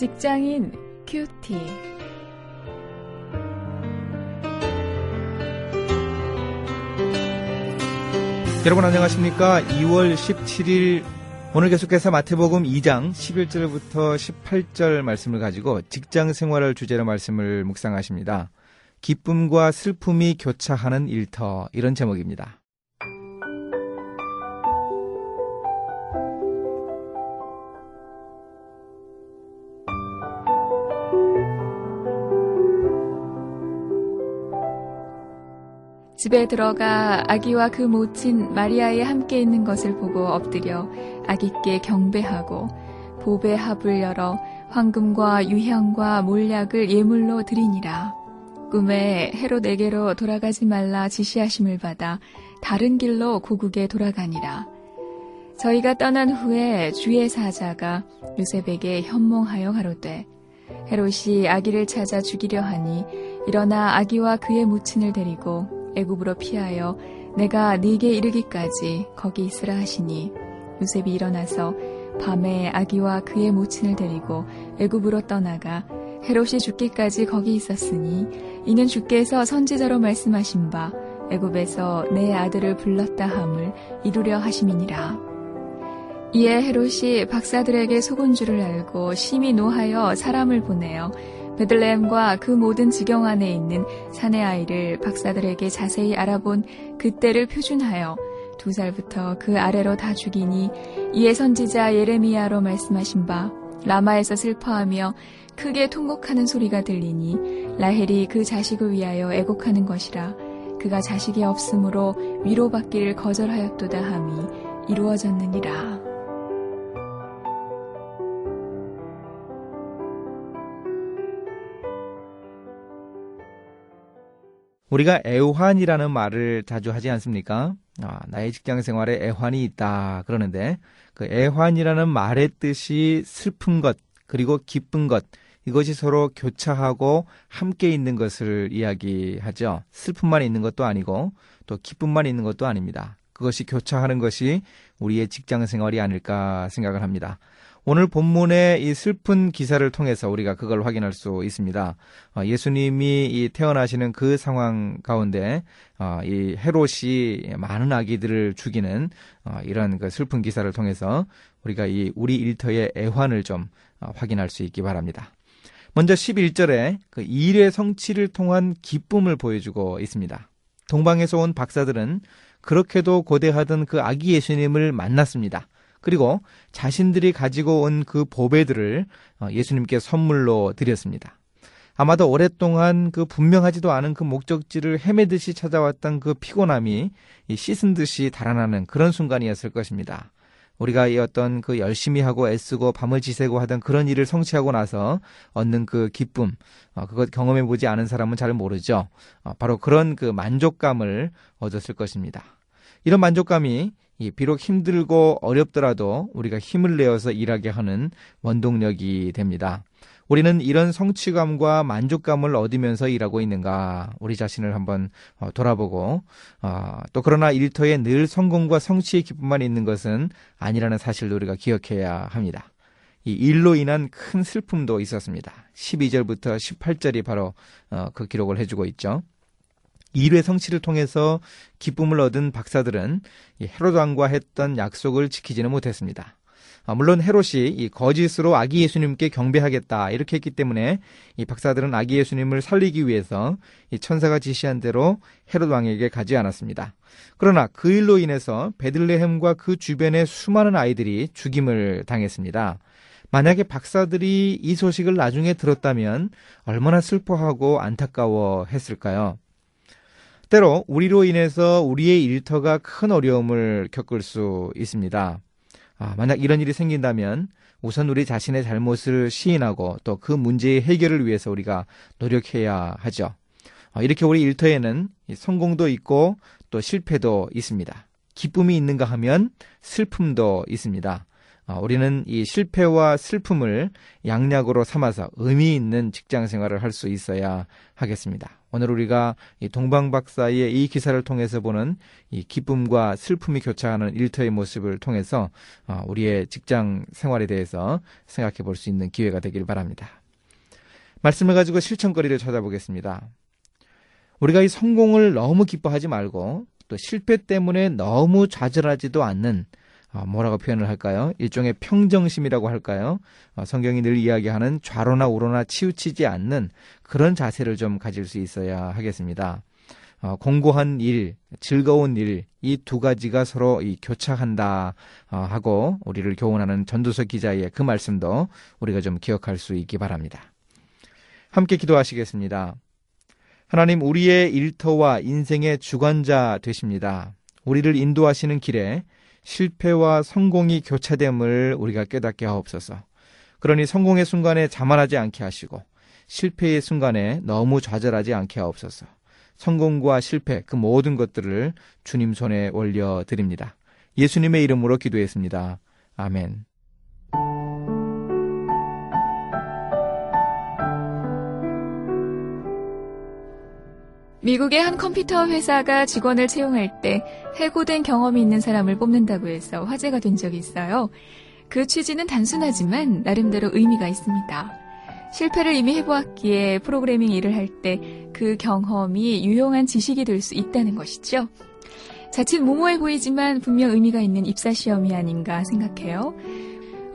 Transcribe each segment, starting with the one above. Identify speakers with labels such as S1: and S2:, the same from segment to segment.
S1: 직장인 큐티.
S2: 여러분 안녕하십니까? 2월 17일 오늘 계속해서 마태복음 2장 11절부터 18절 말씀을 가지고 직장 생활을 주제로 말씀을 묵상하십니다. 기쁨과 슬픔이 교차하는 일터 이런 제목입니다.
S1: 집에 들어가 아기와 그 모친 마리아에 함께 있는 것을 보고 엎드려 아기께 경배하고 보배 합을 열어 황금과 유향과 몰약을 예물로 드리니라. 꿈에 헤롯에게로 돌아가지 말라 지시하심을 받아 다른 길로 고국에 돌아가니라. 저희가 떠난 후에 주의 사자가 요셉에게 현몽하여 가로되 헤롯이 아기를 찾아 죽이려 하니 일어나 아기와 그의 무친을 데리고 애굽으로 피하여 내가 네게 이르기까지 거기 있으라 하시니 요셉이 일어나서 밤에 아기와 그의 모친을 데리고 애굽으로 떠나가 헤롯이 죽기까지 거기 있었으니 이는 주께서 선지자로 말씀하신 바 애굽에서 내 아들을 불렀다 함을 이루려 하심이니라. 이에 헤롯이 박사들에게 속은 줄을 알고 심히 노하여 사람을 보내어 베들레헴과 그 모든 지경 안에 있는 사내 아이를 박사들에게 자세히 알아본 그때를 표준하여 두 살부터 그 아래로 다 죽이니 이에 선지자 예레미야로 말씀하신 바 라마에서 슬퍼하며 크게 통곡하는 소리가 들리니 라헬이 그 자식을 위하여 애곡하는 것이라 그가 자식이 없으므로 위로받기를 거절하였도다 함이 이루어졌느니라.
S2: 우리가 애환이라는 말을 자주 하지 않습니까? 아, 나의 직장 생활에 애환이 있다 그러는데 그 애환이라는 말의 뜻이 슬픈 것 그리고 기쁜 것 이것이 서로 교차하고 함께 있는 것을 이야기하죠. 슬픔만 있는 것도 아니고 또 기쁨만 있는 것도 아닙니다. 그것이 교차하는 것이 우리의 직장 생활이 아닐까 생각을 합니다. 오늘 본문의 이 슬픈 기사를 통해서 우리가 그걸 확인할 수 있습니다. 어, 예수님이 태어나시는 그 상황 가운데 어, 이 헤롯이 많은 아기들을 죽이는 어, 이런 그 슬픈 기사를 통해서 우리가 이 우리 일터의 애환을 좀 확인할 수 있기 바랍니다. 먼저 11절에 그 일의 성취를 통한 기쁨을 보여주고 있습니다. 동방에서 온 박사들은 그렇게도 고대하던 그 아기 예수님을 만났습니다. 그리고 자신들이 가지고 온 그 보배들을 어, 예수님께 선물로 드렸습니다. 아마도 오랫동안 그 분명하지도 않은 그 목적지를 헤매듯이 찾아왔던 그 피곤함이 씻은 듯이 달아나는 그런 순간이었을 것입니다. 우리가 이 어떤 그 열심히 하고 애쓰고 밤을 지새고 하던 그런 일을 성취하고 나서 얻는 그 기쁨, 어, 그것 경험해 보지 않은 사람은 잘 모르죠. 어, 바로 그런 그 만족감을 얻었을 것입니다. 이런 만족감이 비록 힘들고 어렵더라도 우리가 힘을 내어서 일하게 하는 원동력이 됩니다. 우리는 이런 성취감과 만족감을 얻으면서 일하고 있는가 우리 자신을 한번 어, 돌아보고 어, 또 그러나 일터에 늘 성공과 성취의 기쁨만 있는 것은 아니라는 사실도 우리가 기억해야 합니다. 이 일로 인한 큰 슬픔도 있었습니다. 12절부터 18절이 바로 어, 그 기록을 해주고 있죠. 일회 성취를 통해서 기쁨을 얻은 박사들은 헤롯 왕과 했던 약속을 지키지는 못했습니다. 아, 물론 헤롯이 이 거짓으로 아기 예수님께 경배하겠다 이렇게 했기 때문에 이 박사들은 아기 예수님을 살리기 위해서 이 천사가 지시한 대로 헤롯 왕에게 가지 않았습니다. 그러나 그 일로 인해서 베들레헴과 그 주변의 수많은 아이들이 죽임을 당했습니다. 만약에 박사들이 이 소식을 나중에 들었다면 얼마나 슬퍼하고 안타까워 했을까요? 때로 우리로 인해서 우리의 일터가 큰 어려움을 겪을 수 있습니다. 아, 만약 이런 일이 생긴다면 우선 우리 자신의 잘못을 시인하고 또 그 문제의 해결을 위해서 우리가 노력해야 하죠. 아, 이렇게 우리 일터에는 성공도 있고 또 실패도 있습니다. 기쁨이 있는가 하면 슬픔도 있습니다. 어, 우리는 이 실패와 슬픔을 양약으로 삼아서 의미 있는 직장 생활을 할 수 있어야 하겠습니다. 오늘 우리가 이 동방 박사의 이 기사를 통해서 보는 이 기쁨과 슬픔이 교차하는 일터의 모습을 통해서 어, 우리의 직장 생활에 대해서 생각해 볼 수 있는 기회가 되길 바랍니다. 말씀을 가지고 실천거리를 찾아보겠습니다. 우리가 이 성공을 너무 기뻐하지 말고 또 실패 때문에 너무 좌절하지도 않는 어, 뭐라고 표현을 할까요? 일종의 평정심이라고 할까요? 어, 성경이 늘 이야기하는 좌로나 우로나 치우치지 않는 그런 자세를 좀 가질 수 있어야 하겠습니다. 어, 공고한 일, 즐거운 일, 이 두 가지가 서로 이 교차한다 하고 우리를 교훈하는 전도서 기자의 그 말씀도 우리가 좀 기억할 수 있기 바랍니다. 함께 기도하시겠습니다. 하나님 우리의 일터와 인생의 주관자 되십니다. 우리를 인도하시는 길에 실패와 성공이 교차됨을 우리가 깨닫게 하옵소서. 그러니 성공의 순간에 자만하지 않게 하시고 실패의 순간에 너무 좌절하지 않게 하옵소서. 성공과 실패 그 모든 것들을 주님 손에 올려 드립니다. 예수님의 이름으로 기도했습니다. 아멘.
S1: 미국의 한 컴퓨터 회사가 직원을 채용할 때 해고된 경험이 있는 사람을 뽑는다고 해서 화제가 된 적이 있어요. 그 취지는 단순하지만 나름대로 의미가 있습니다. 실패를 이미 해보았기에 프로그래밍 일을 할 때 그 경험이 유용한 지식이 될 수 있다는 것이죠. 자칫 모모해 보이지만 분명 의미가 있는 입사시험이 아닌가 생각해요.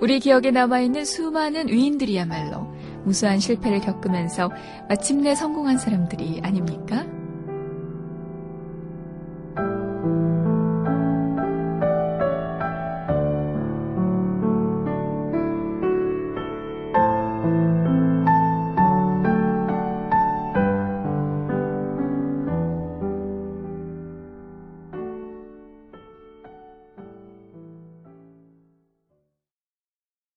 S1: 우리 기억에 남아있는 수많은 위인들이야말로 무수한 실패를 겪으면서 마침내 성공한 사람들이 아닙니까?